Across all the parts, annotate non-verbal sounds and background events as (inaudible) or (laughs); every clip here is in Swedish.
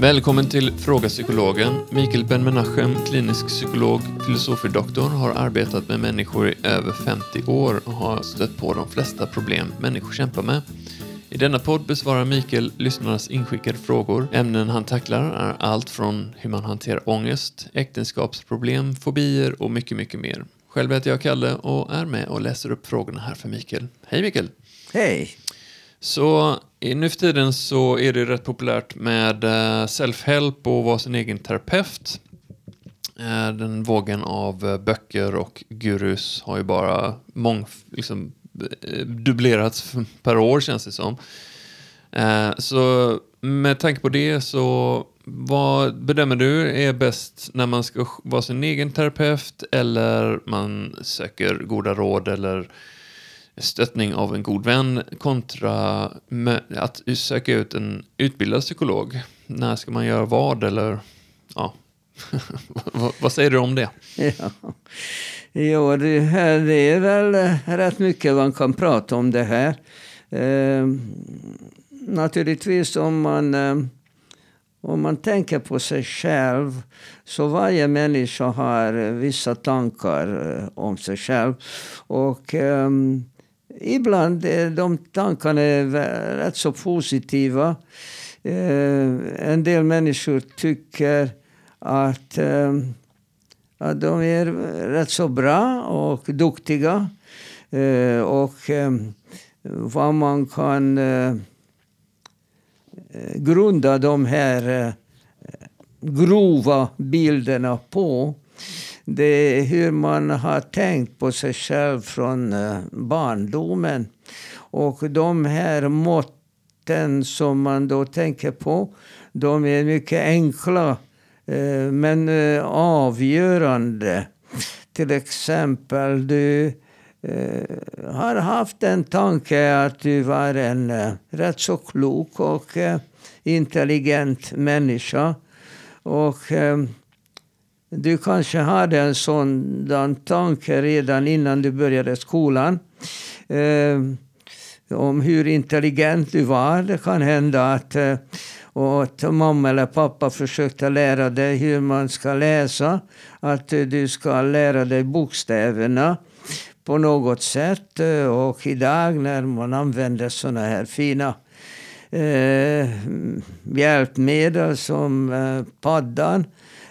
Välkommen till Fråga Psykologen. Mikael Ben-Menachem, klinisk psykolog, filosofie-doktor, har arbetat med människor i över 50 år och har stött på de flesta problem människor kämpar med. I denna podd besvarar Mikael lyssnarnas inskickade frågor. Ämnen han tacklar är allt från hur man hanterar ångest, äktenskapsproblem, fobier och mycket, mycket mer. Själv heter jag Kalle och är med och läser upp frågorna här för Mikael. Hej Mikael! Hej! Så nu för tiden så är det rätt populärt med eh, self-help och vara sin egen terapeut. Eh, den vågen av eh, böcker och gurus har ju bara mång, liksom, dubblerats per år känns det som. Så med tanke på det så vad bedömer du är bäst när man ska vara sin egen terapeut eller man söker goda råd eller stöttning av en god vän kontra att söka ut en utbildad psykolog? När ska man göra vad eller ja, (laughs) vad, säger du om det? Ja. Jo, det, här, det är väl rätt mycket man kan prata om det här. Eh, naturligtvis om man, eh, om man tänker på sig själv så varje människa har vissa tankar eh, om sig själv. Och ehm, ibland är de tankarna rätt så positiva. Eh, en del människor tycker att eh, att de är rätt så bra och duktiga. Och vad man kan grunda de här grova bilderna på det är hur man har tänkt på sig själv från eh, barndomen. Och de här måtten som man då tänker på, de är mycket enkla eh, men eh, avgörande. Till exempel, du har haft en tanke att du var en rätt så klok och intelligent människa. Och du kanske hade en sådan tanke redan innan du började skolan. Eh, om hur intelligent du var. Det kan hända att, eh, och att mamma eller pappa försökte lära dig hur man ska läsa. Att eh, du ska lära dig bokstäverna på något sätt. Eh, Och idag när man använder såna här fina eh, hjälpmedel som eh, paddan eh,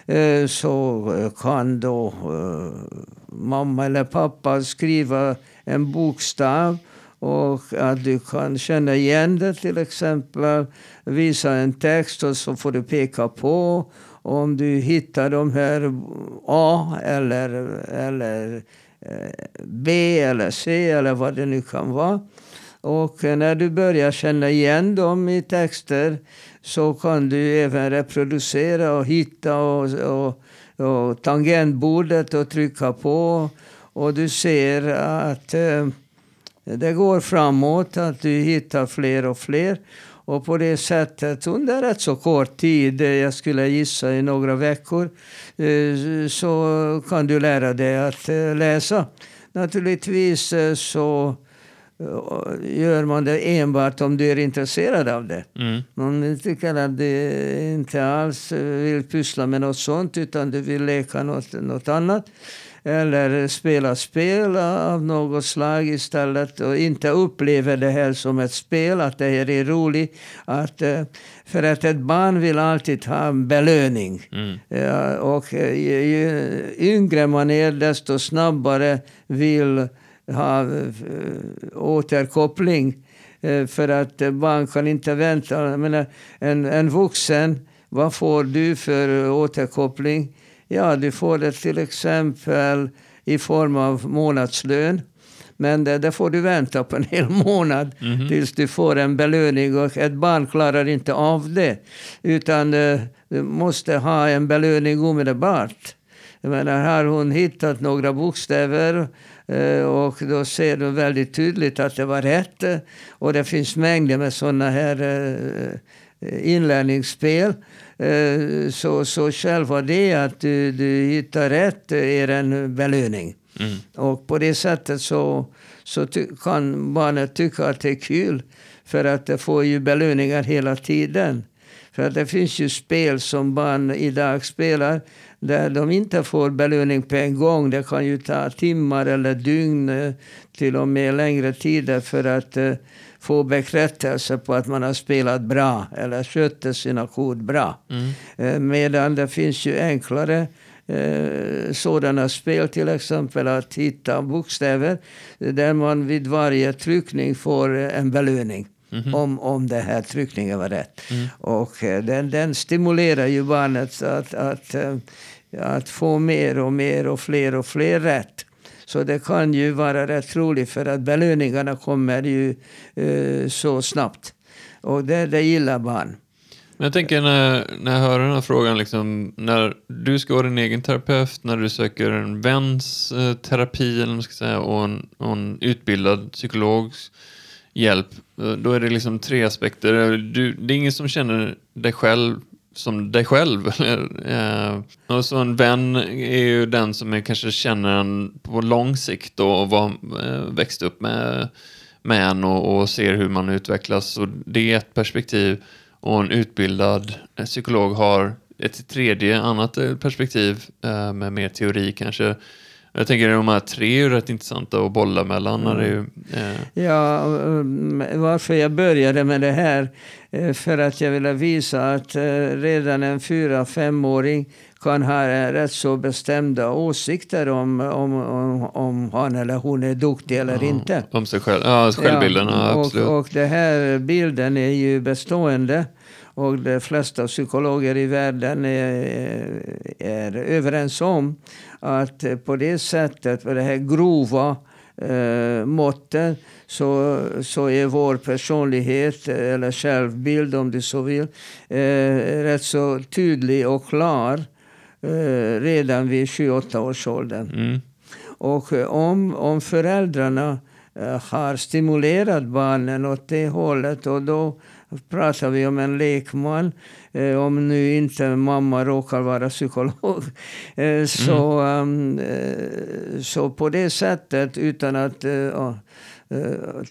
Eh, så eh, kan då eh, mamma eller pappa skriva en bokstav och att du kan känna igen det till exempel. Visa en text och så får du peka på om du hittar de här A eller, eller eh, B eller C eller vad det nu kan vara. Och när du börjar känna igen dem i texter så kan du även reproducera och hitta och, och, och tangentbordet och trycka på. Och du ser att eh, det går framåt, att du hittar fler och fler. Och på det sättet under rätt så kort tid, eh, jag skulle gissa i några veckor, eh, så kan du lära dig att eh, läsa. Naturligtvis eh, så eh, gör man det enbart om du är intresserad av det. Mm. Man tycker att du inte alls eh, vill pyssla med något sånt utan du vill leka något, något annat. Eller spela spel av något slag istället och inte upplever det här som ett spel, att det här är roligt. Att, eh, för att ett barn vill alltid ha en belöning. Mm. Ja, och eh, ju, ju yngre man är desto snabbare vill ha eh, återkoppling. Eh, För att eh, barn kan inte vänta. Jag menar, en, en vuxen, vad får du för återkoppling? Ja, du får det till exempel i form av månadslön. Men det, det får du vänta på en hel (laughs) månad tills du får en belöning. Och ett barn klarar inte av det. Utan eh, du måste ha en belöning omedelbart. Jag menar, har hon hittat några bokstäver eh, och då ser du väldigt tydligt att det var rätt. eh, Och det finns mängder med sådana här eh, inlärningsspel. Eh, Så, så själva det att du, du hittar rätt eh, är en belöning. Mm. Och på det sättet så, så kan barnet tycka att det är kul. För att det får ju belöningar hela tiden. För att det finns ju spel som barn idag spelar där de inte får belöning på en gång. Det kan ju ta timmar eller dygn, eh, till och med längre tider för att uh, få bekräftelse på att man har spelat bra eller skötte sina kort bra. Mm. Uh, medan det finns ju enklare eh, sådana spel, till exempel att hitta bokstäver där man vid varje tryckning får en belöning. Mm om, om den här tryckningen var rätt. Mm. Och eh, den, den stimulerar ju barnet att, att, eh, att få mer och mer och fler och fler rätt. Så det kan ju vara rätt roligt för att belöningarna kommer ju uh, så snabbt. Och det, det gillar barn. Men jag tänker när, när jag hör den här frågan, liksom, när du ska vara din egen terapeut, när du söker en väns eh, terapi eller man ska säga, och, en, och en utbildad psykologs hjälp, eh, då är det liksom tre aspekter. Eh, du, det är ingen som känner dig själv som dig själv. (laughs) Eh, och så en vän är ju den som är, kanske känner en på lång sikt då, och var, växt upp med, med en och, och ser hur man utvecklas. Och det är ett perspektiv och en utbildad psykolog har ett tredje annat perspektiv med mer teori kanske. Jag tänker att de här tre är rätt intressanta att bolla mellan. Mm. Ju, eh. Ja, varför jag började med det här, för att jag ville visa att redan en fyra femåring kan ha rätt så bestämda åsikter om, om, om, om han eller hon är duktig eller ja, inte. Om sig själv, ja, självbilden, ja, och, absolut. Och den här bilden är ju bestående. Och de flesta psykologer i världen är, är överens om att på det sättet, på det här grova eh, måtten så, så är vår personlighet, eller självbild om du så vill, eh, rätt så tydlig och klar eh, redan vid 28-årsåldern. Mm. Och eh, om, om föräldrarna eh, har stimulerat barnen åt det hållet och då pratar vi om en lekman, eh, om nu inte mamma råkar vara psykolog. Eh, så, mm. eh, så på det sättet, utan att eh,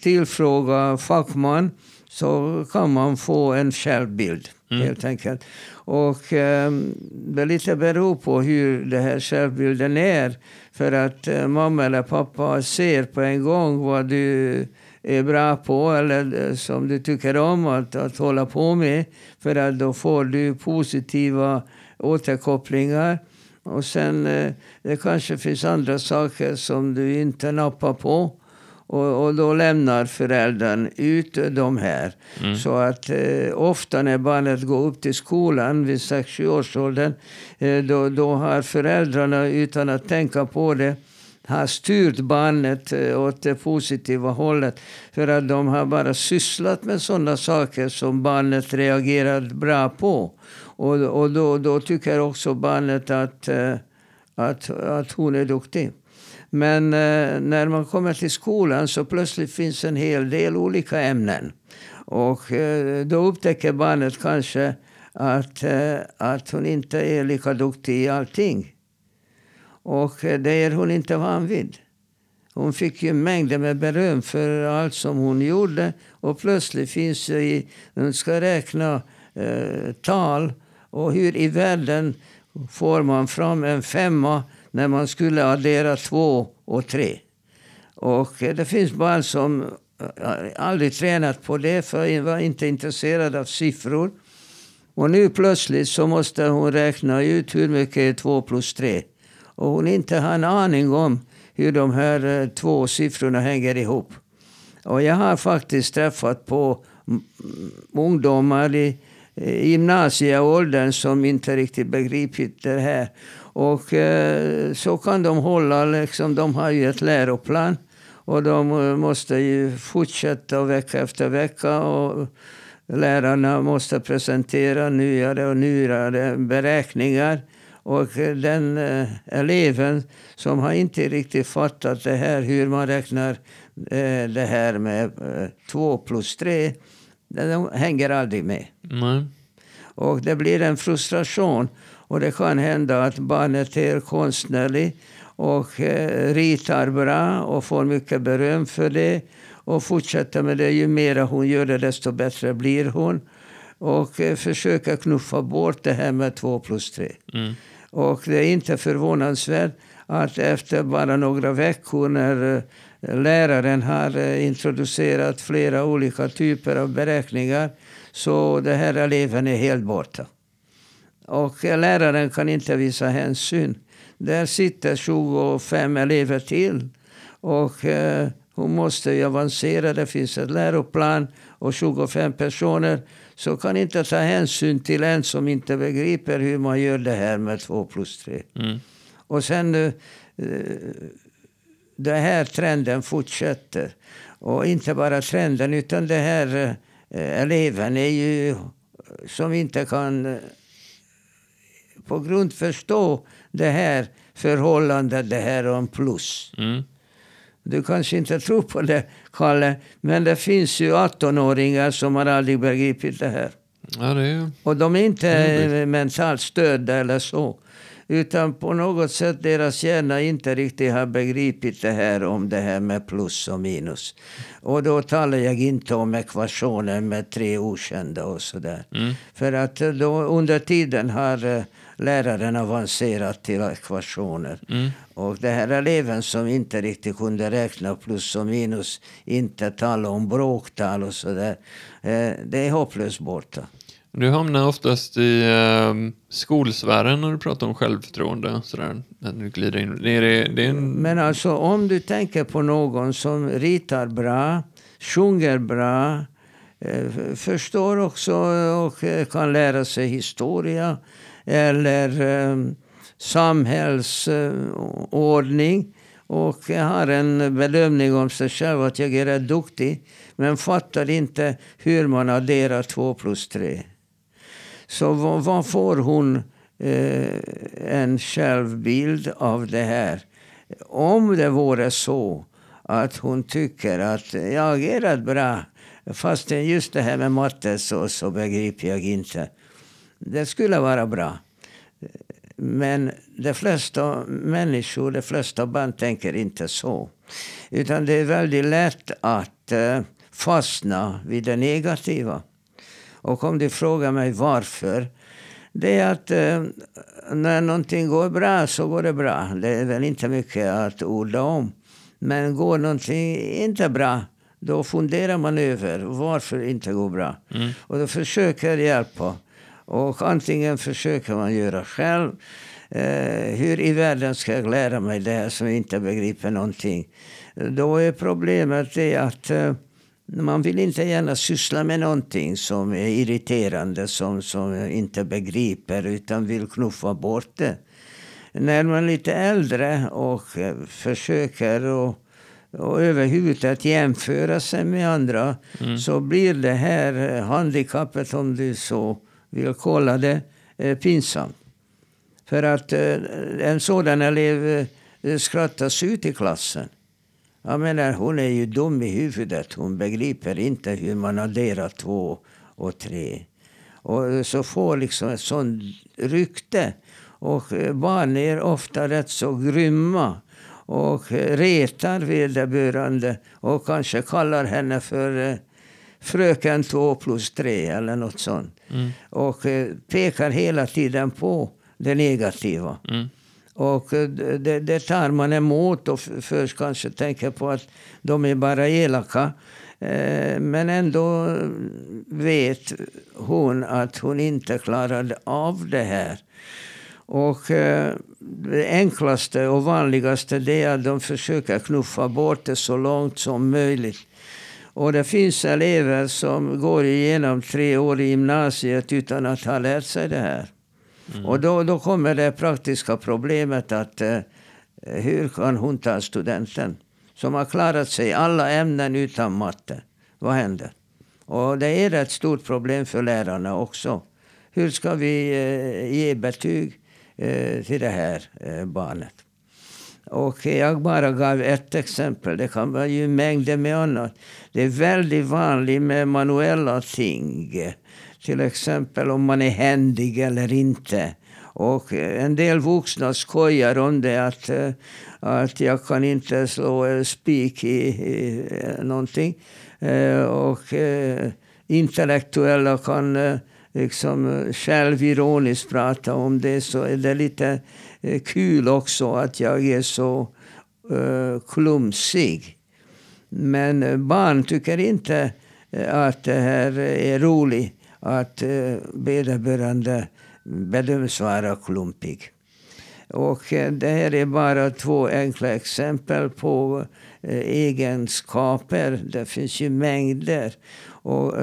tillfråga fackman, så kan man få en självbild. Mm. helt enkelt. Och eh, det lite beror på hur den här självbilden är. För att eh, mamma eller pappa ser på en gång vad du är bra på eller eh, som du tycker om att, att hålla på med. För att då får du positiva återkopplingar. Och sen eh, det kanske finns andra saker som du inte nappar på. Och, och då lämnar föräldern ut de här. Mm. Så att eh, ofta när barnet går upp till skolan vid 6-7 års åldern, eh, då, då har föräldrarna utan att tänka på det har styrt barnet eh, åt det positiva hållet. För att de har bara sysslat med sådana saker som barnet reagerar bra på. Och, och då, då tycker också barnet att, eh, att, att hon är duktig. Men eh, när man kommer till skolan så plötsligt finns en hel del olika ämnen. Och då upptäcker barnet kanske att, att hon inte är lika duktig i allting. Och eh, det är hon inte van vid. Hon fick ju mängder med beröm för allt som hon gjorde. Och plötsligt finns det i, hon ska räkna eh, tal. Och hur i världen får man fram en femma när man skulle addera två och tre? Och eh, det finns barn som eh, aldrig tränat på det, för var inte intresserad av siffror. Och nu plötsligt så måste hon räkna ut hur mycket är två plus tre. Och hon inte har en aning om hur de här eh, två siffrorna hänger ihop. Och jag har faktiskt träffat på ungdomar i eh, gymnasieåldern som inte riktigt begripit det här. Och eh, så kan de hålla, liksom, de har ju ett läroplan. Och de eh, måste ju fortsätta vecka efter vecka. Och lärarna måste presentera nyare och nyare beräkningar. Och den eh, eleven som har inte riktigt fattat det här hur man räknar eh, det här med eh, två plus tre, den hänger aldrig med. Nej. Och det blir en frustration. Och det kan hända att barnet är konstnärlig och eh, ritar bra och får mycket beröm för det och fortsätter med det. Ju mer hon gör det, desto bättre blir hon. och eh, försöka knuffa bort det här med två plus tre. Mm. Och det är inte förvånansvärt att efter bara några veckor när eh, läraren har eh, introducerat flera olika typer av beräkningar så den här eleven är helt borta. Och läraren kan inte visa hänsyn. Där sitter 25 elever till. Och eh, hon måste ju avancera. Det finns ett läroplan och 25 personer. Så kan inte ta hänsyn till en som inte begriper hur man gör det här med 2 plus 3. Mm. Och sen eh, den här trenden fortsätter. Och inte bara trenden utan det här eh, eleven är ju som inte kan eh, på grund förstå det här förhållandet, det här om plus. Mm. Du kanske inte tror på det, Kalle, men det finns ju 18-åringar som har aldrig begripit det här. Ja, det är Och de är inte Mm. mentalt stödda eller så. Utan på något sätt deras hjärna inte riktigt har begripit det här om det här med plus och minus. Och då talar jag inte om ekvationer med tre okända och sådär. Mm. För att då under tiden har eh, läraren avancerat till ekvationer. Mm. Och det här eleven som inte riktigt kunde räkna plus och minus, inte tala om bråktal och sådär. Eh, det är hopplöst borta. Du hamnar oftast i eh, skolsfären när du pratar om självförtroende. Sådär, när du glider in. Det är, det, är en, Men alltså om du tänker på någon som ritar bra, sjunger bra, eh, förstår också och eh, kan lära sig historia eller eh, samhällsordning och har en bedömning om sig själv att jag är rätt duktig men fattar inte hur man adderar två plus tre. Så vad, vad får hon eh, en självbild av det här? Om det vore så att hon tycker att jag är rätt bra fast just det här med matte så, så begriper jag inte. Det skulle vara bra. Men de flesta människor, de flesta barn tänker inte så. Utan det är väldigt lätt att eh, fastna vid det negativa. Och om du frågar mig varför. Det är att eh, när någonting går bra så går det bra. Det är väl inte mycket att orda om. Men går någonting inte bra då funderar man över varför det inte går bra. Mm. Och då försöker hjälpa. Och antingen försöker man göra själv. Eh, hur i världen ska jag lära mig det här som jag inte begriper någonting? Då är problemet det att eh, man vill inte gärna syssla med någonting som är irriterande, som, som jag inte begriper, utan vill knuffa bort det. När man är lite äldre och eh, försöker och, och överhuvudtaget jämföra sig med andra så blir det här eh, handikappet, om du så vill kolla det, eh, pinsamt. För att eh, en sådan elev eh, skrattas ut i klassen. Jag menar, hon är ju dum i huvudet. Hon begriper inte hur man adderar två och tre. Och eh, så får liksom ett sånt rykte. Och eh, barn är ofta rätt så grymma. Och eh, retar vederbörande. Och kanske kallar henne för fröken två plus tre eller något sånt. Mm. Och eh, pekar hela tiden på det negativa. Mm. Och eh, det, det tar man emot och först kanske tänker på att de är bara elaka. Eh, Men ändå vet hon att hon inte klarade av det här. Och eh, det enklaste och vanligaste det är att de försöker knuffa bort det så långt som möjligt. Och det finns elever som går igenom tre år i gymnasiet utan att ha lärt sig det här. Och då, då kommer det praktiska problemet att eh, hur kan hon ta studenten? Som har klarat sig i alla ämnen utan matte. Vad händer? Och det är ett stort problem för lärarna också. Hur ska vi eh, ge betyg eh, till det här eh, barnet? Och jag bara gav ett exempel. Det kan vara ju mängder med annat. Det är väldigt vanligt med manuella ting. Till exempel om man är händig eller inte. Och en del vuxna skojar om det att, eh, att jag kan inte slå spik i, i eh, någonting. Eh, och intellektuella kan liksom självironiskt prata om det så är det lite Eh, kul också att jag är så uh, klumsig. Men eh, barn tycker inte att det här är roligt att vederbörande bedöms vara klumpig. Och det här är bara två enkla exempel på egenskaper. Det finns ju mängder. Och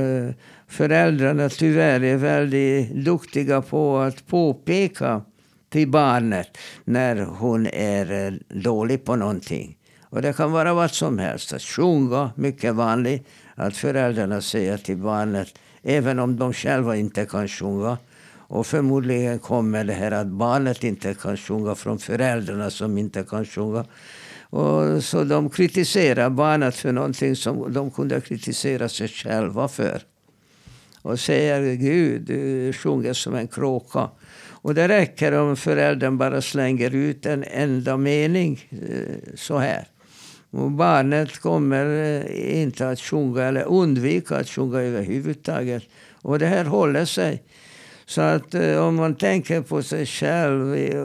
föräldrarna tyvärr är väldigt duktiga på att påpeka till barnet när hon är eh, dålig på någonting. Och det kan vara vad som helst. Att sjunga, mycket vanligt. Att föräldrarna säger till barnet, även om de själva inte kan sjunga, och förmodligen kommer det här att barnet inte kan sjunga från föräldrarna som inte kan sjunga. Och så de kritiserar barnet för någonting som de kunde kritisera sig själva för. Och säger Gud, du sjunger som en kråka. Och det räcker om föräldern bara slänger ut en enda mening eh, så här. Och barnet kommer eh, inte att sjunga eller undvika att sjunga överhuvudtaget. Och det här håller sig. Så att eh, om man tänker på sig själv i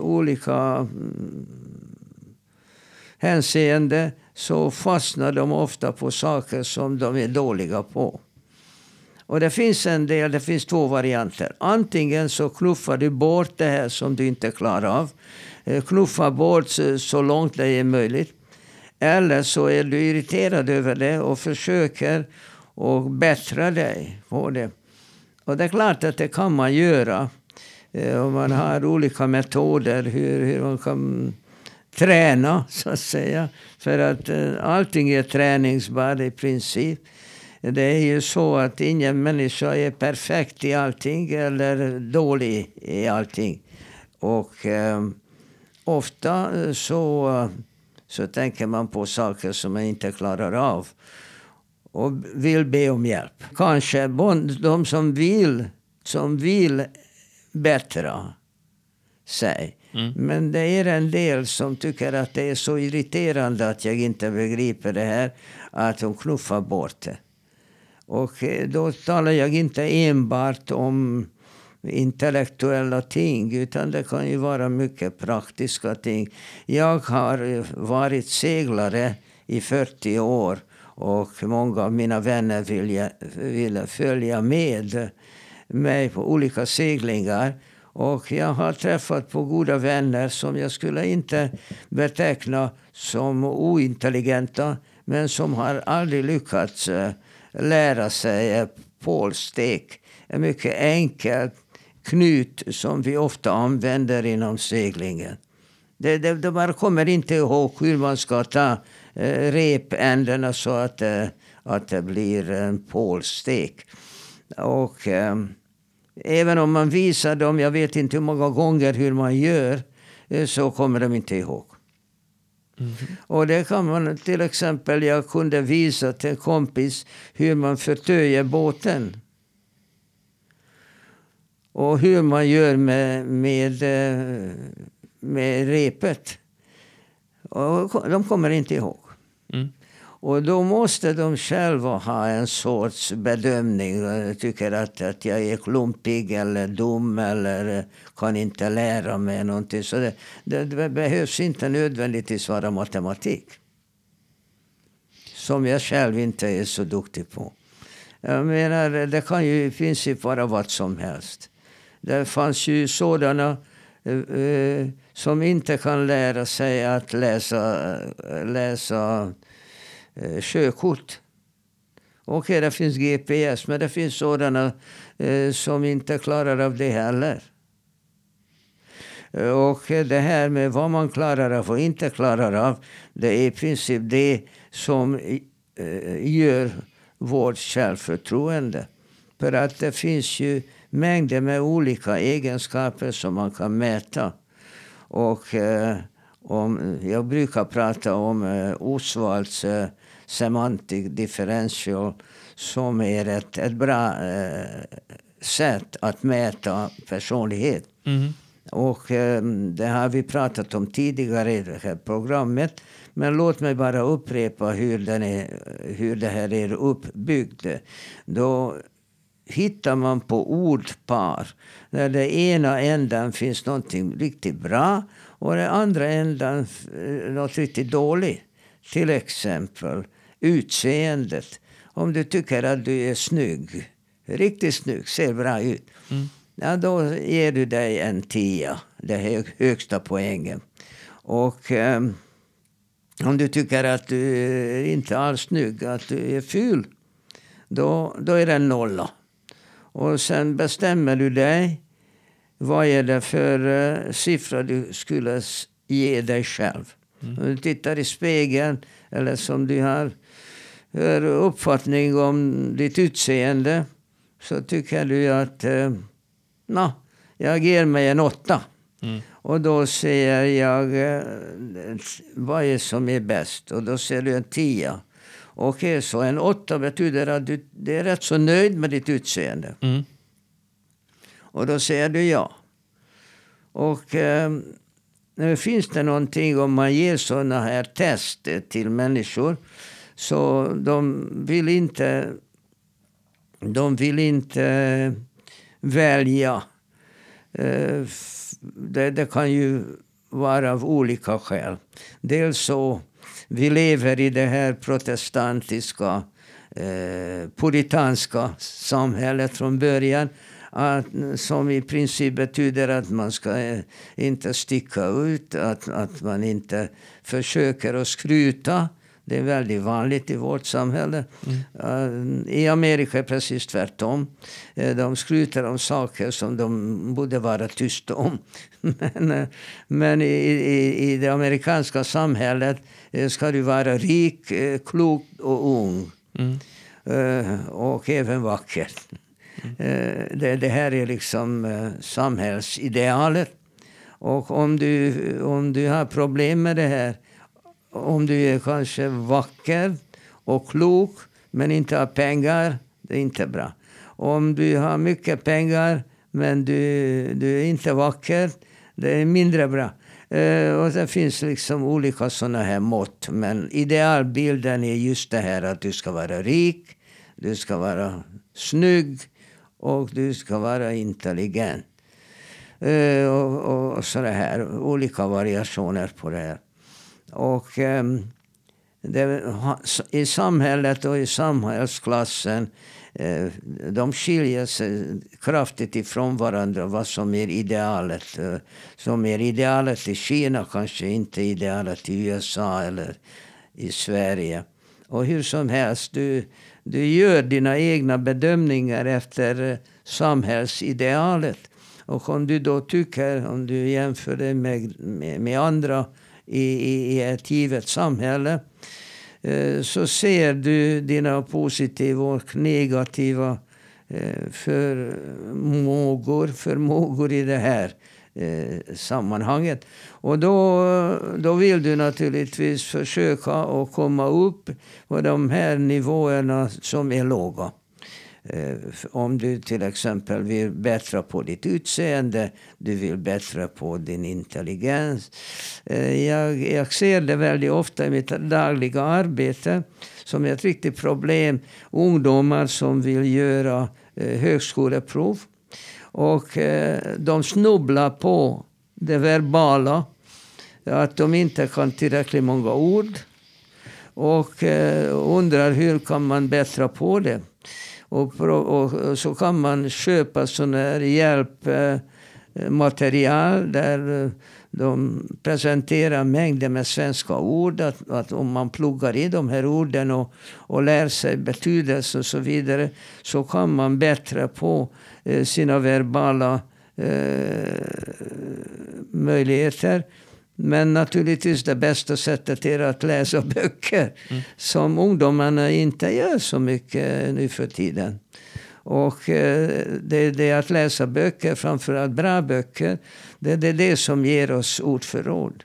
olika mm, hänseende så fastnar de ofta på saker som de är dåliga på. Och det finns en del, det finns två varianter. Antingen så knuffar du bort det här som du inte klarar av. Eh, knuffa bort så långt det är möjligt. Eller så är du irriterad över det och försöker och bättra dig på det. Och det är klart att det kan man göra. Eh, och man har olika metoder hur, hur man kan träna, så att säga. För att eh, allting är träningsbart i princip. Det är ju så att ingen människa är perfekt i allting eller dålig i allting. Och uh, ofta så, så tänker man på saker som man inte klarar av och vill be om hjälp. Kanske de som vill, som vill bättra sig. Mm. Men det är en del som tycker att det är så irriterande att jag inte begriper det här att de knuffar bort det. Och eh, då talar jag inte enbart om intellektuella ting utan det kan ju vara mycket praktiska ting. Jag har eh, varit seglare i 40 år och många av mina vänner ville, ville följa med mig på olika seglingar. Och jag har träffat på goda vänner som jag skulle inte beteckna som ointelligenta men som har aldrig lyckats eh, lära sig pålstek. En mycket enkel knut som vi ofta använder inom seglingen. De, det, det, man kommer inte ihåg hur man ska ta eh, repändarna så att, eh, att det blir en pålstek. Och eh, även om man visar dem, jag vet inte hur många gånger hur man gör, eh, så kommer de inte ihåg. Mm. Och det kan man till exempel, jag kunde visa till en kompis hur man förtöjer båten. Och hur man gör med, med, eh, med repet. Och de kommer inte ihåg. Och då måste de själva ha en sorts bedömning. Jag tycker att, att jag är klumpig eller dum eller kan inte lära mig någonting. Så det, det, det behövs inte nödvändigtvis vara matematik. Som jag själv inte är så duktig på. Jag menar, det kan ju, i princip vara vad som helst. Det fanns ju sådana eh, eh som inte kan lära sig att läsa, eh, läsa eh, sjökort. Okej, okay, det finns GPS, men det finns sådana eh, som inte klarar av det heller. Eh, och det här med vad man klarar av och inte klarar av, det är i princip det som eh, gör vårt självförtroende. För att det finns ju mängder med olika egenskaper som man kan mäta. Och eh, om, jag brukar prata om eh, Osvalds eh, semantic differential som är ett, ett bra eh, sätt att mäta personlighet. Mm. Och eh, det har vi pratat om tidigare i det här programmet. Men låt mig bara upprepa hur, den är, hur det här är uppbyggt. Då hittar man på ordpar där det ena ändan finns någonting riktigt bra och den andra ändan något riktigt dåligt. Till exempel utseendet. Om du tycker att du är snygg, riktigt snygg, ser bra ut. Mm. Ja, då ger du dig en tia, det högsta poängen. Och um, om du tycker att du är inte alls snygg, att du är ful, då, då är det en nolla. Och sen bestämmer du dig. Vad är det för uh, siffra du skulle ge dig själv? Mm. Om du tittar i spegeln, eller som du har för uppfattning om ditt utseende, så tycker du att uh, na, jag ger mig en åtta. Mm. Och då säger jag uh, vad är som är bäst? Och då säger du en tia. Okej, okay, så en åtta betyder att du, du är rätt så nöjd med ditt utseende. Mm. Och då säger du ja. Och eh, nu finns det någonting om man ger sådana här test till människor. Så de vill inte, de vill inte välja. Eh, det, det kan ju vara av olika skäl. Dels så vi lever i det här protestantiska, eh, puritanska samhället från början. Att, som i princip betyder att man ska eh, inte sticka ut, att, att man inte försöker att skryta. Det är väldigt vanligt i vårt samhälle. Mm. Uh, I Amerika är det precis tvärtom. Uh, de skryter om saker som de borde vara tysta om. (laughs) men, men i, i, i det amerikanska samhället ska du vara rik, klok och ung. Mm. och även vacker. Mm. Det, det, här är liksom eh, samhällsidealet. Och om du, om du har problem med det här om du är kanske vacker och klok men inte har pengar, det är inte bra. Om du har mycket pengar men du, du är inte vacker, det är mindre bra. Uh, och det finns liksom olika sådana här mått. Men idealbilden är just det här att du ska vara rik, du ska vara snygg och du ska vara intelligent. Eh, och, och sådana här olika variationer på det här. Och eh, det, i samhället och i samhällsklassen eh, de skiljer sig kraftigt ifrån varandra vad som är idealet. Eh, som är idealet i Kina kanske inte idealet i USA eller i Sverige. Och hur som helst, du, du gör dina egna bedömningar efter eh, samhällsidealet. Och om du då tycker, om du jämför det med, med, med andra i, i, i ett givet samhälle eh, så ser du dina positiva och negativa eh, förmågor, förmågor i det här eh, sammanhanget. Och då, då vill du naturligtvis försöka att komma upp på de här nivåerna som är låga. Eh, om du till exempel vill bättra på ditt utseende, du vill bättra på din intelligens. Eh, jag, jag ser det väldigt ofta i mitt dagliga arbete som ett riktigt problem. Ungdomar som vill göra eh, högskoleprov. Och eh, de snubblar på det verbala. Att de inte kan tillräckligt många ord. Och eh, undrar hur kan man bättra på det. Och, och, så kan man köpa sån här hjälpmaterial där eh, de presenterar mängder med svenska ord. Att, att om man pluggar i de här orden och, och lär sig betydelse och så vidare så kan man bättre på eh, sina verbala eh, möjligheter. Men naturligtvis det bästa sättet är att läsa (laughs) böcker. Mm. Som ungdomarna inte gör så mycket nu för tiden. Och det det, det är att läsa böcker, framförallt bra böcker. Det, är det som ger oss ordförråd.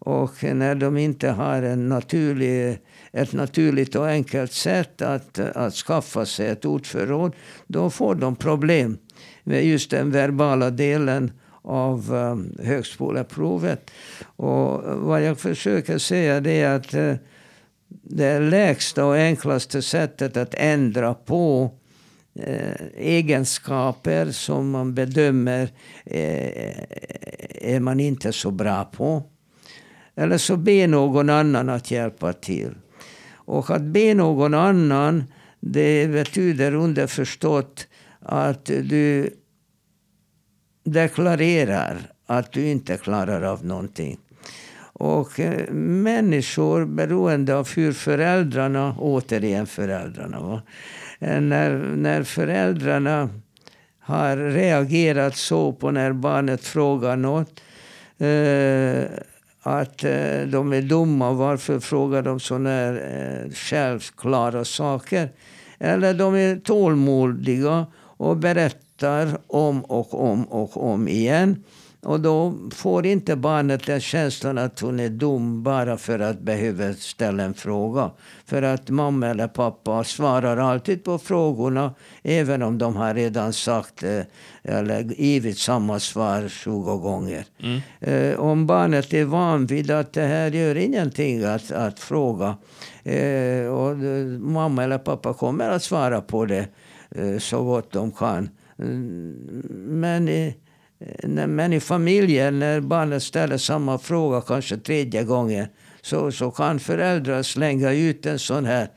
Och när de inte har en naturlig, ett naturligt och enkelt sätt att, att skaffa sig ett ordförråd, då får de problem med just den verbala delen av um, högskoleprovet. Och vad jag försöker säga det är att eh, det lägsta och enklaste sättet att ändra på Eh, egenskaper som man bedömer eh, är man inte så bra på. Eller så be någon annan att hjälpa till. Och att be någon annan, det betyder underförstått att du deklarerar att du inte klarar av någonting. Och eh, människor, beroende av hur föräldrarna, återigen föräldrarna, va? Eh, när, när föräldrarna har reagerat så på när barnet frågar något, eh, att eh, de är dumma, varför frågar de sådana här eh, självklara saker? Eller de är tålmodiga och berättar om och om och om igen. Och då får inte barnet den känslan att hon är dum bara för att behöva ställa en fråga. För att mamma eller pappa svarar alltid på frågorna även om de har redan sagt eh, eller givit samma svar 20 gånger. Mm. Eh, om barnet är van vid att det här gör ingenting att, att fråga eh, och mamma eller pappa kommer att svara på det så gott de kan. Mm, Eh, men men i familjen, när barnet ställer samma fråga kanske tredje gången, så, så kan föräldrar slänga ut en sån här,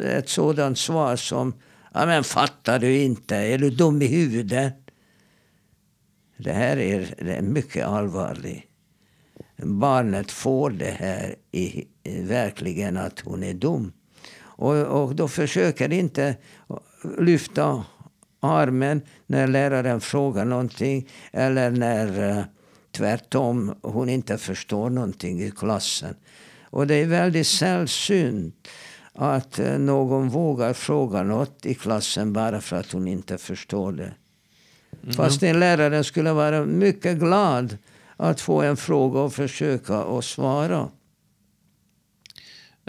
ett sådant svar som ja, men fattar du inte? Är du dum i huvudet? Det här är, det är mycket allvarligt. Barnet får det här i, i, verkligen att hon är dum. Och, och då försöker inte lyfta armen när läraren frågar någonting eller när uh, tvärtom hon inte förstår någonting i klassen. Och det är väldigt sällsynt att uh, någon vågar fråga något i klassen bara för att hon inte förstår det. Mm. Fast den läraren skulle vara mycket glad att få en fråga och försöka att svara.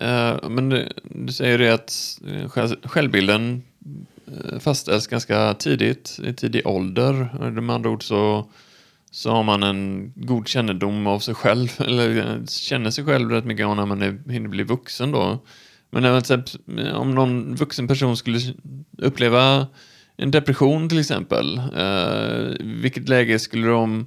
Uh, men du, du säger det att självbilden Eh, Eh, fastställs ganska tidigt, i tidig ålder. Med andra ord så, så har man en god kännedom av sig själv, (laughs) eller eh, känner sig själv rätt mycket när man är, hinner bli vuxen då. Men eh, om någon vuxen person skulle uppleva en depression till exempel, eh, vilket läge skulle de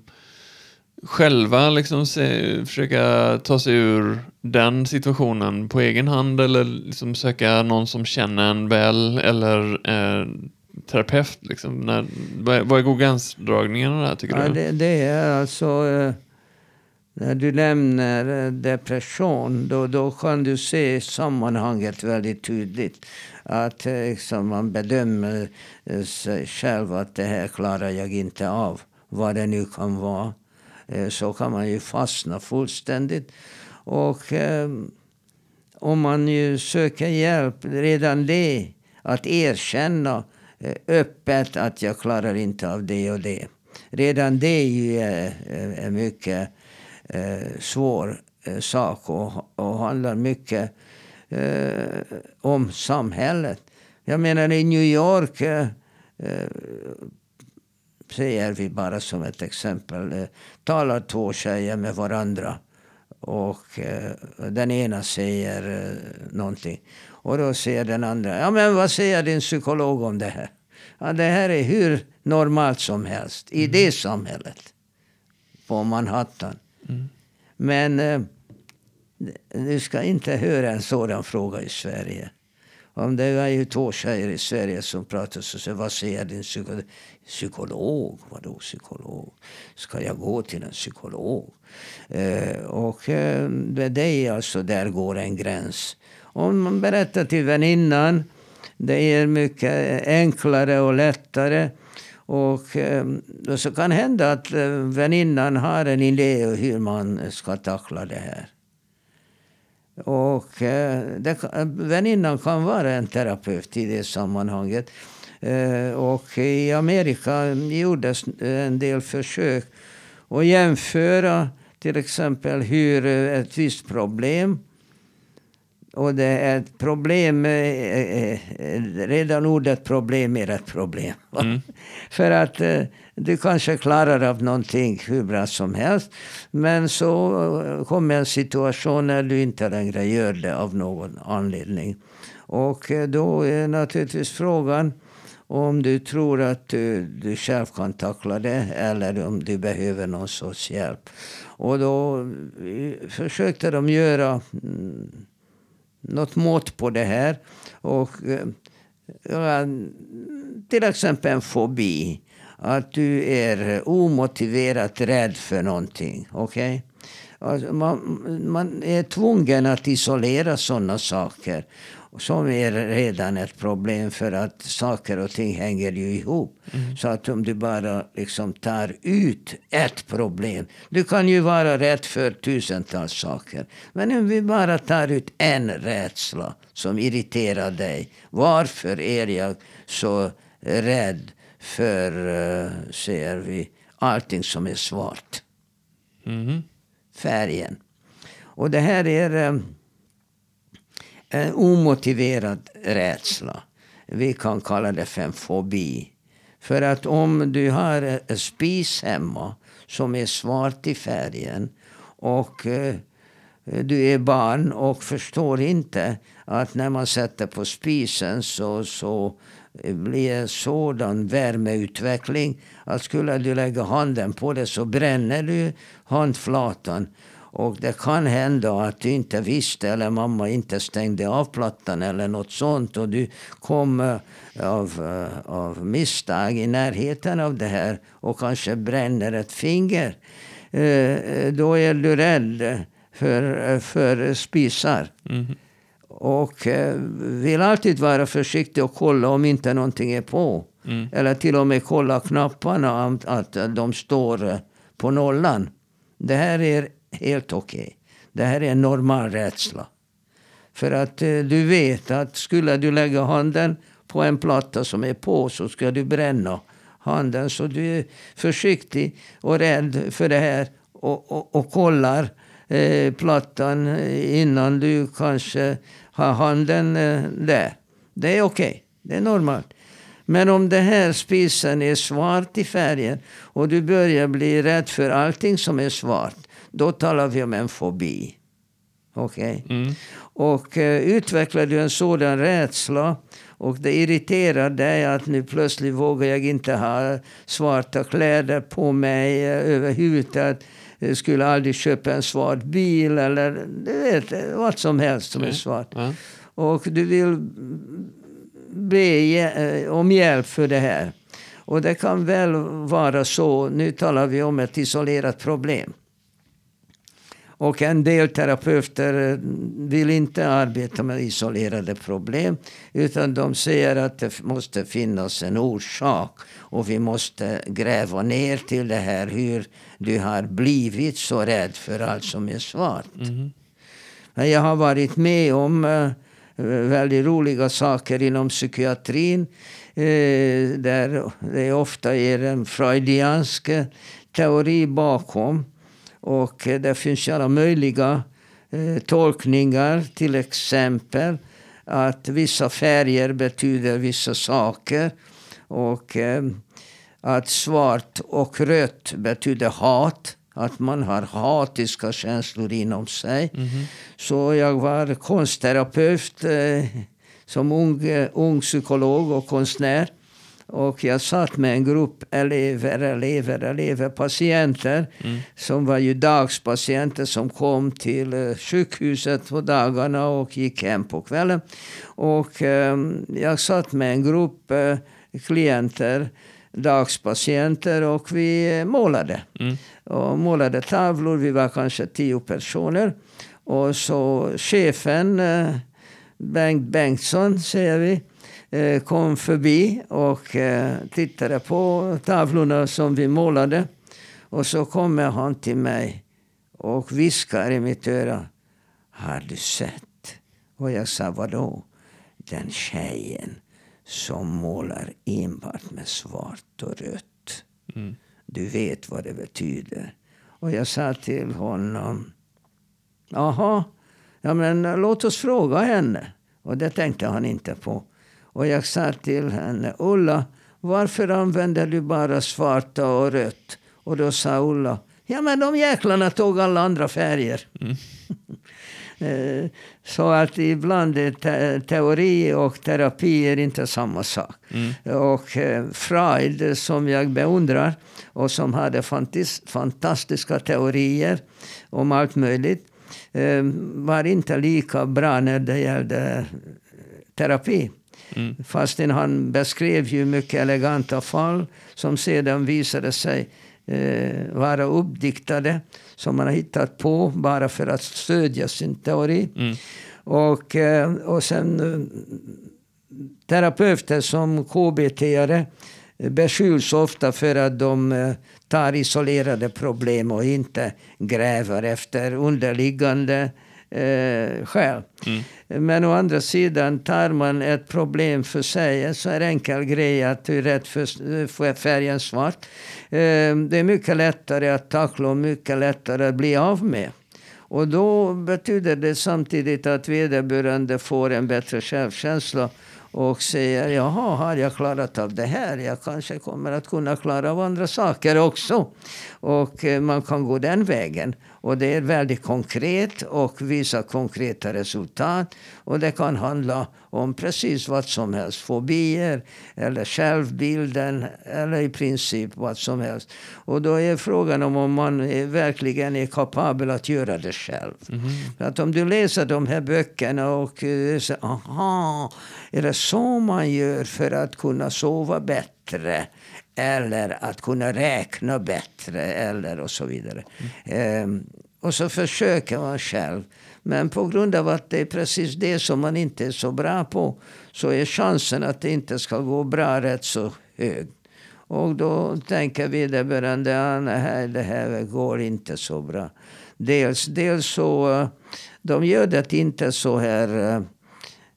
själva liksom se, försöka ta sig ur den situationen på egen hand eller liksom söka någon som känner en väl eller eh, terapeut? Liksom, när, vad är gränsdragningen där tycker ja, du? Det, det är alltså eh, när du nämner eh, depression då, då kan du se sammanhanget väldigt tydligt. Att eh, liksom, man bedömer sig själv att det här klarar jag inte av. Vad det nu kan vara. Eh, så kan man ju fastna fullständigt. Och eh, om man ju söker hjälp, redan det, att erkänna eh, öppet att jag klarar inte av det och det. Redan det är ju eh, en mycket eh, svår sak och, och handlar mycket eh, om samhället. Jag menar i New York säger vi bara som ett exempel, eh, talar två tjejer med varandra. Och eh, den ena säger eh, någonting. Och då säger den andra, ja men vad säger din psykolog om det här? Ja, det här är hur normalt som helst i mm. det samhället. På Manhattan. Mm. Men eh, du ska inte höra en sådan fråga i Sverige. Om det var ju två tjejer i Sverige som pratade. så sa vad säger din psykolog? Psykolog? Vadå psykolog? Ska jag gå till en psykolog? Eh, och eh, det är alltså, där går en gräns. Om man berättar till väninnan, det är mycket enklare och lättare. Och eh, så kan hända att eh, väninnan har en idé om hur man ska tackla det här. Och eh, det, eh, väninnan kan vara en terapeut i det sammanhanget. Eh, och i Amerika gjordes en del försök att jämföra till exempel hur ett visst problem och det är ett problem, eh, eh, redan ordet problem är ett problem. (laughs) Mm. För att eh, du kanske klarar av någonting hur bra som helst. Men så eh, kommer en situation när du inte längre gör det av någon anledning. Och eh, då är naturligtvis frågan om du tror att du, du själv kan tackla det eller om du behöver någon sorts hjälp. Och då eh, försökte de göra mm, något mått på det här. Och eh, ja, till exempel en fobi. Att du är omotiverat rädd för någonting. Okej? Alltså man, man är tvungen att isolera sådana saker. Som är redan ett problem för att saker och ting hänger ju ihop. Så att om du bara liksom tar ut ett problem. Du kan ju vara rädd för tusentals saker. Men om vi bara tar ut en rädsla som irriterar dig. Varför är jag så rädd för, uh, ser vi, allting som är svart? Mhm. Färgen. Och det här är eh, en omotiverad rädsla. Vi kan kalla det för en fobi. För att om du har en spis hemma som är svart i färgen och eh, du är barn och förstår inte att när man sätter på spisen så, så blir det sådan värmeutveckling att skulle du lägga handen på det så bränner du handflatan. Och det kan hända att du inte visste eller mamma inte stängde av plattan eller något sånt och du kom eh, av, eh, av misstag i närheten av det här och kanske bränner ett finger. Eh, Då är du rädd för, för spisar. Mhm. Och eh, vill alltid vara försiktig och kolla om inte någonting är på. Mm. Eller till och med kolla knapparna, att de står eh, på nollan. Det här är helt okej. Det här är en normal rädsla. För att eh, du vet att skulle du lägga handen på en platta som är på så ska du bränna handen. Så du är försiktig och rädd för det här och, och, och kollar eh, plattan innan du kanske har handen eh, där. Det är okej. Det är normalt. Men om den här spisen är svart i färgen och du börjar bli rädd för allting som är svart. Då talar vi om en fobi. Okej? Mm. Och eh, utvecklar du en sådan rädsla och det irriterar dig att nu plötsligt vågar jag inte ha svarta kläder på mig eh, överhuvudtaget. Jag skulle aldrig köpa en svart bil eller du vet, eh, vad som helst som är Mm. svart. Ja. Och du vill be eh, om hjälp för det här. Och det kan väl vara så, nu talar vi om ett isolerat problem. Och en del terapeuter eh, vill inte arbeta med isolerade problem. Utan de säger att det måste finnas en orsak. Och vi måste gräva ner till det här hur du har blivit så rädd för allt som är svart. Men Jag har varit med om eh, väldigt roliga saker inom psykiatrin. Eh, där det ofta är en freudiansk teori bakom. Och eh, det finns alla möjliga eh, tolkningar. Till exempel att vissa färger betyder vissa saker. Och eh, att svart och rött betyder hat. Att man har hatiska känslor inom sig. Så jag var konstterapeut eh, som ung, ung psykolog och konstnär. Och jag satt med en grupp elever, elever, elever, patienter. Som var ju dagspatienter som kom till eh, sjukhuset på dagarna och gick hem på kvällen. Och eh, jag satt med en grupp eh, klienter, dagspatienter och vi eh, målade. Mm. Och målade tavlor, vi var kanske tio personer. Och så chefen, eh, Bengt Bengtsson säger vi, kom förbi och eh, tittade på tavlorna som vi målade. Och så kommer han till mig och viskar i mitt öra. Har du sett? Och jag sa vadå? Den tjejen som målar enbart med svart och rött. Mm. Du vet vad det betyder. Och jag sa till honom. Jaha, Ja, men låt oss fråga henne. Och det tänkte han inte på. Och jag sa till henne, Ulla, varför använder du bara svarta och rött? Och då sa Ulla, ja men de jäklarna tog alla andra färger. Mm. (laughs) Eh, så att ibland är te teori och terapi är inte samma sak. Mm. Och eh, Freud, som jag beundrar och som hade fantastiska teorier om allt möjligt, eh, var inte lika bra när det gällde terapi. Mm. Fastän han beskrev ju mycket eleganta fall som sedan visade sig eh, vara uppdiktade. Som man har hittat på bara för att stödja sin teori. Mm. Och, eh, och sen eh, terapeuter som KBT-are beskylls ofta för att de eh, tar isolerade problem och inte gräver efter underliggande eh, skäl. Mm. Men å andra sidan, tar man ett problem för sig, en så här enkel grej att du är rädd för färgen svart. Eh, det är mycket lättare att tackla och mycket lättare att bli av med. Och då betyder det samtidigt att vederbörande får en bättre självkänsla och säger jaha, har jag klarat av det här? Jag kanske kommer att kunna klara av andra saker också. Och eh, man kan gå den vägen. Och det är väldigt konkret och visar konkreta resultat. Och det kan handla om precis vad som helst. Fobier eller självbilden eller i princip vad som helst. Och då är frågan om, om man är, verkligen är kapabel att göra det själv. Mm. För att om du läser de här böckerna och säger aha, är det så man gör för att kunna sova bättre? Eller att kunna räkna bättre eller och så vidare. Mm. Eh, och så försöker man själv. Men på grund av att det är precis det som man inte är så bra på så är chansen att det inte ska gå bra rätt så hög. Och då tänker vederbörande att nej, det här går inte så bra. Dels, dels så eh, de gör det inte så här eh,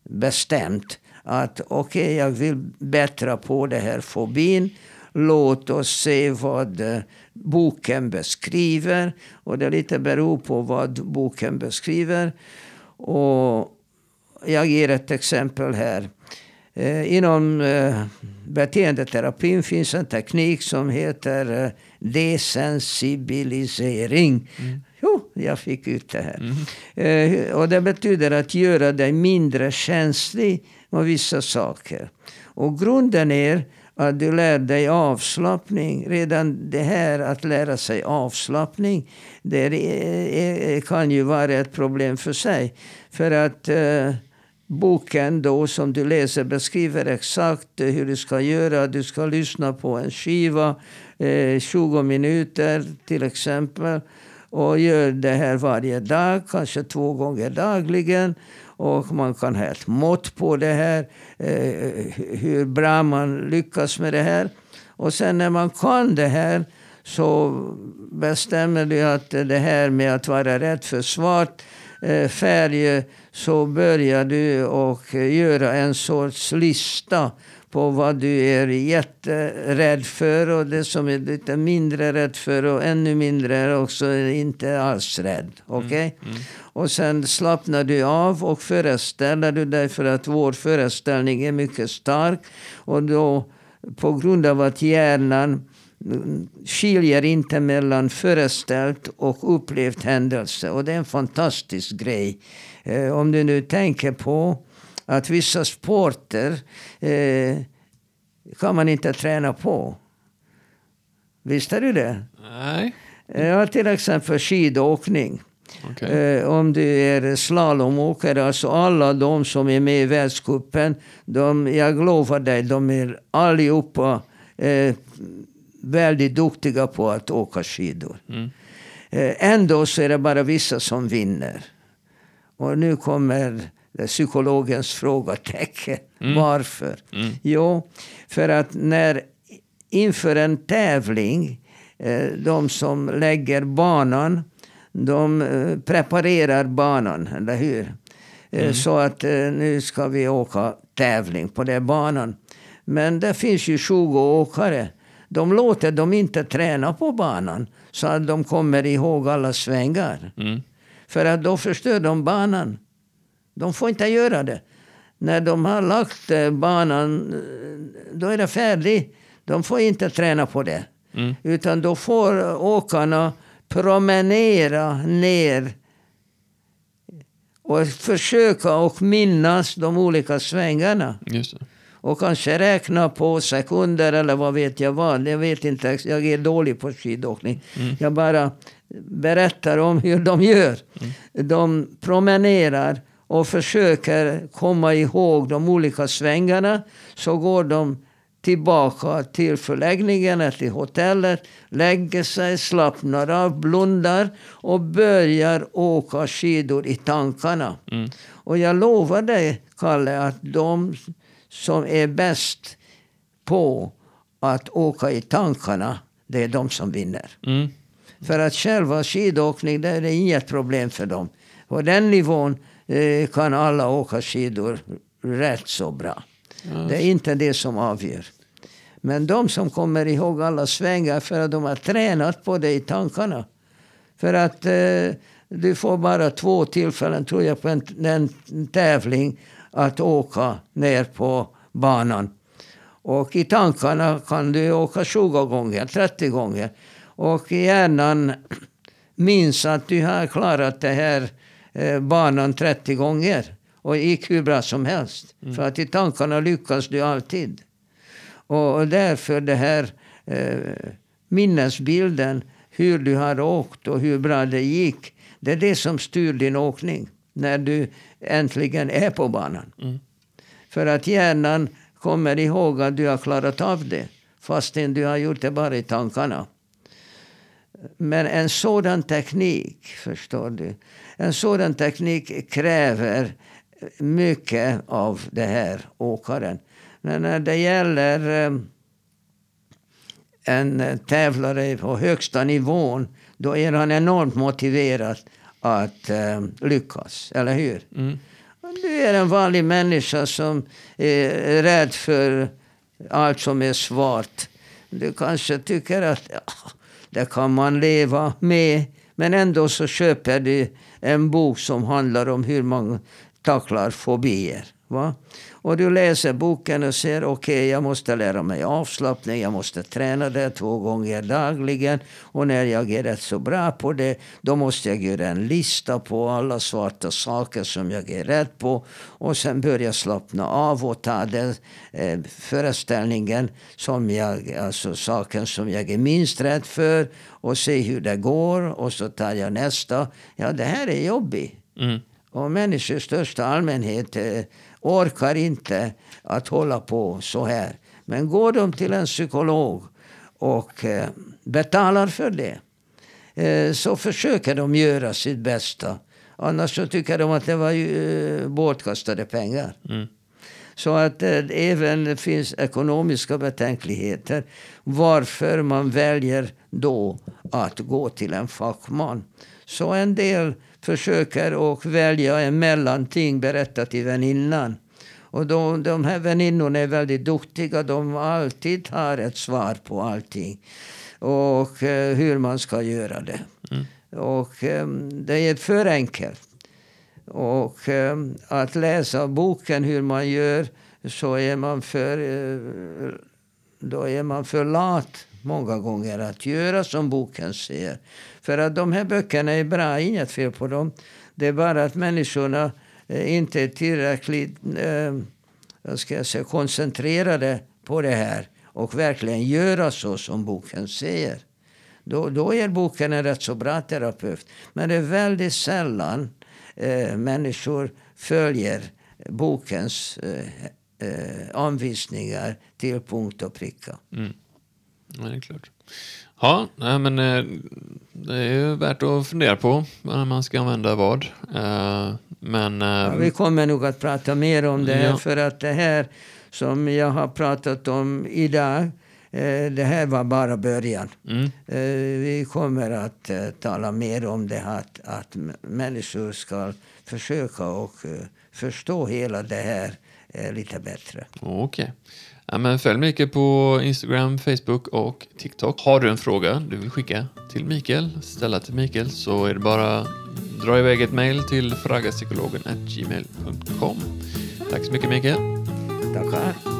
bestämt att okej, okay, jag vill bättra på det här fobin låt oss se vad eh, boken beskriver. Och det lite beror på vad boken beskriver. Och jag ger ett exempel här. Eh, inom eh, beteendeterapin finns en teknik som heter desensibilisering. Mm. Jo, jag fick ut det här. Mm. och det betyder att göra dig mindre känslig med vissa saker. Och grunden är att du lär dig avslappning. Redan det här att lära sig avslappning, det är, kan ju vara ett problem för sig. För att eh, boken då som du läser beskriver exakt hur du ska göra. Du ska lyssna på en skiva, eh, 20 minuter till exempel. Och gör det här varje dag, kanske två gånger dagligen. Och man kan ha ett mått på det här, eh, hur bra man lyckas med det här. Och sen när man kan det här så bestämmer du att det här med att vara rädd för svart eh, färg så börjar du och göra en sorts lista på vad du är jätterädd för och det som är lite mindre rädd för och ännu mindre är också inte alls rädd. Okej? Okay? Mm, mm. Och sen slappnar du av och föreställer du dig för att vår föreställning är mycket stark. Och då på grund av att hjärnan skiljer inte mellan föreställt och upplevt händelse. Och det är en fantastisk grej. Eh, om du nu tänker på att vissa sporter eh, kan man inte träna på. Visste du det? Nej. Ja, till exempel skidåkning. Okay. Eh, om du är slalomåkare, alltså alla de som är med i världscupen, jag lovar dig, de är allihopa eh, väldigt duktiga på att åka skidor. Mm. Eh, ändå så är det bara vissa som vinner. Och nu kommer psykologens frågetecken. Mm. Varför? Mm. Jo, för att när inför en tävling, eh, de som lägger banan, de eh, preparerar banan, eller hur? Eh, mm. Så att nu ska vi åka tävling på den banan. Men det finns ju 20 åkare. De låter dem inte träna på banan så att de kommer ihåg alla svängar. Mm. För att då förstör de banan. De får inte göra det. När de har lagt eh, banan, eh, då är det färdigt. De får inte träna på det. Mm. Utan då får åkarna promenera ner och försöka och minnas de olika svängarna. Och kanske räkna på sekunder eller vad vet jag vad. Jag vet inte, jag är dålig på skidåkning. Jag bara berättar om hur de gör. De promenerar och försöker komma ihåg de olika svängarna. Så går de tillbaka till förläggningen, eller till hotellet, lägger sig, slappnar av, blundar och börjar åka skidor i tankarna. Mm. Och jag lovar dig, Kalle, att de som är bäst på att åka i tankarna, det är de som vinner. Mm. För att själva skidåkning, det är inget problem för dem. På den nivån kan alla åka skidor rätt så bra. Det är inte det som avgör. Men de som kommer ihåg alla svängar för att de har tränat på det i tankarna. För att eh, du får bara två tillfällen, tror jag, på en, en tävling att åka ner på banan. Och i tankarna kan du åka 20 gånger, 30 gånger. Och hjärnan (clears throat) minns att du har klarat det här eh, banan 30 gånger. Och det gick hur bra som helst. För att i tankarna lyckas du alltid. Och därför det här eh, minnesbilden, hur du har åkt och hur bra det gick. Det är det som styr din åkning. När du äntligen är på banan. Mm. För att hjärnan kommer ihåg att du har klarat av det. Fastän du har gjort det bara i tankarna. Men en sådan teknik, förstår du. En sådan teknik kräver mycket av det här åkaren. Men när det gäller eh, en tävlare på högsta nivån, då är han enormt motiverad att eh, lyckas. Eller hur? Mm. Du är en vanlig människa som är rädd för allt som är svart. Du kanske tycker att ja, det kan man leva med. Men ändå så köper du en bok som handlar om hur man tacklar fobier. Va? Och du läser boken och säger okej, okay, jag måste lära mig avslappning, jag måste träna det två gånger dagligen. Och när jag är rätt så bra på det, då måste jag göra en lista på alla svarta saker som jag är rädd på. Och sen börja slappna av och ta den eh, föreställningen, som jag, alltså saken som jag är minst rädd för. Och se hur det går och så tar jag nästa. Ja, det här är jobbigt. Mm. Och människor i största allmänhet eh, orkar inte att hålla på så här. Men går de till en psykolog och eh, betalar för det eh, så försöker de göra sitt bästa. Annars så tycker de att det var eh, bortkastade pengar. Mm. Så att det även finns ekonomiska betänkligheter varför man väljer då att gå till en fackman. Så en del försöker och välja en mellanting, berätta till väninnan. Och de, de här väninnorna är väldigt duktiga. De alltid har ett svar på allting. Och eh, hur man ska göra det. Mm. Och eh, det är för enkelt. Och eh, att läsa boken hur man gör så är man för, eh, då är man för lat många gånger att göra som boken säger. För att de här böckerna är bra, inget fel på dem. Det är bara att människorna eh, inte är tillräckligt eh, vad ska jag säga, koncentrerade på det här och verkligen göra så som boken säger. Då, då är boken en rätt så bra terapeut. Men det är väldigt sällan eh, människor följer bokens eh, eh, anvisningar till punkt och pricka. Mm. Ja, det är klart. Ja, nej, men eh, det är ju värt att fundera på när man ska använda vad. Eh, Men... eh, Ja, vi kommer nog att prata mer om det här Ja. för att det här som jag har pratat om idag, det här var bara början. mm, Vi kommer att tala mer om det här, att, att människor ska försöka och förstå hela det här lite bättre. Okej. Ja, men följ Mikael på Instagram, Facebook och TikTok. Har du en fråga du vill skicka till Mikael, ställa till Mikael, så är det bara dra iväg ett mejl till fragapsykologen.gmail.com. Tack så mycket Mikael. Tackar.